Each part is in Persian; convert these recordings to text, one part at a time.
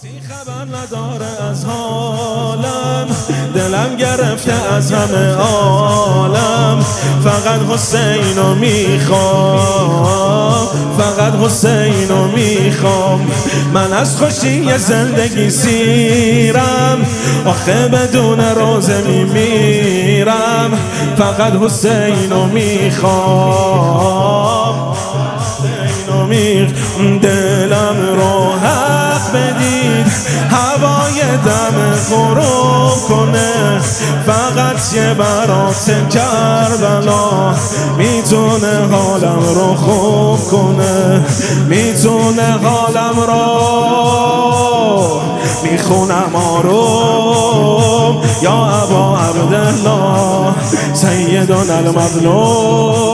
کسی خبر نداره از حالم. دلم گرفته از همه عالم. فقط حسین رو می‌خوام. فقط حسین رو می‌خوام. من از خوشی زندگی سیرم آخه بدون روزه میمیرم. فقط حسین رو می‌خوام. حسین رو غروب کنه فقط یه برات کربلا می‌تونه حالم رو خوب کنه. می‌تونه حالم رو می‌خونم آروم. یا ابا عبدالله سیدان المظلوم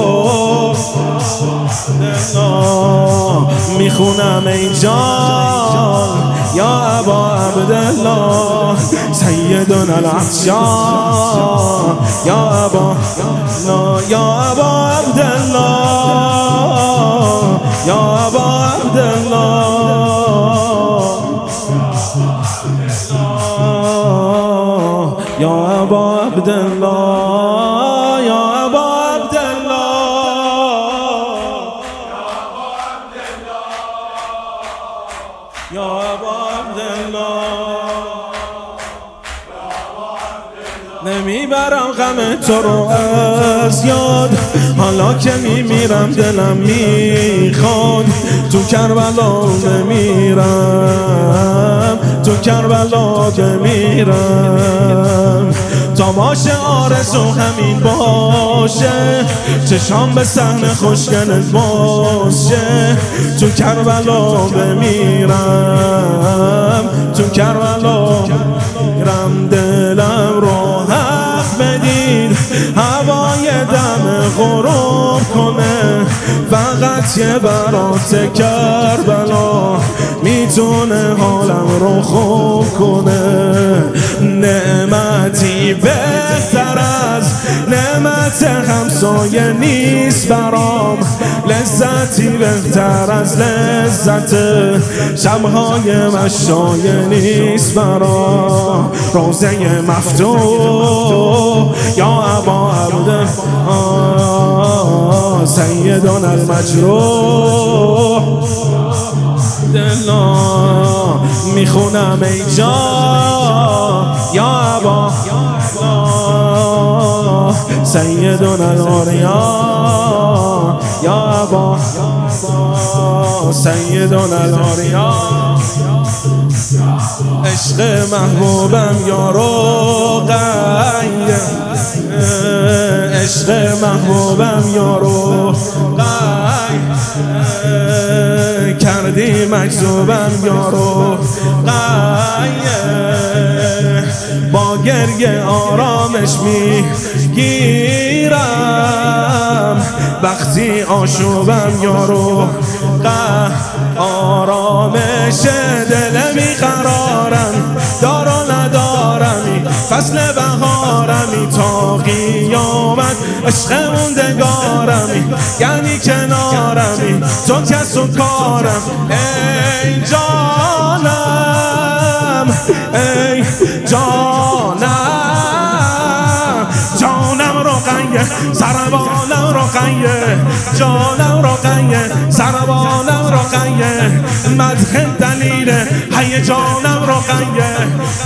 می‌خونم ای جان. یا ابا عبدالله سیدنا العطشان یا ابا یا ابا عبدالله. یا ابا عبدالله. یا ابا عبدالله. نمی‌برم غم تو رو از یاد. حالا که میمیرم دلم می‌خواد. تو کربلا بمیرم تو کربلا بمیرم تا باشه آرزو همین باشه. چشام به سحن خوشگلت باشه. تو کربلا بمیرم. تو کربلا میرم دلم رو حق بدید هوای دم غروب کنه. فقط یه برات کربلا می‌تونه حالم رو خوب کنه. نعمتی بهتر از نعمت همسایه نیست برام. لذتی بهتر از لذت شبهای مشایه نیست برام. روزه مفتوح یا ابا عبد سیدان المجروح. دلا می‌خونم ای جا یا ابا سیدون الاریا یا ابا سیدون الاریا عشق محبوبم یارو قنگ عشق محبوبم یارو قنگ کردی مجذوبم یارو با گرگ آرامش می‌گیرم. وقتی آشوبم یارو آرامش دل قرارم دار و ندارمی فصل بهارمی. تا قیامت عشق موندگارمی یعنی کنارمی. تو کس و کارم سربانم روغنیه جانم روغنیه سربانم روغنیه مدخل دلیل جانم روغنیه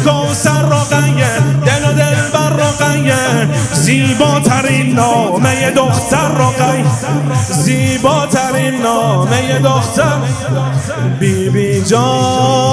کوسر روغنیه دل و دل بر روغنیه زیباترین نامه دختر روغنیه زیباترین نامه دختر. بی بی جا روغنیه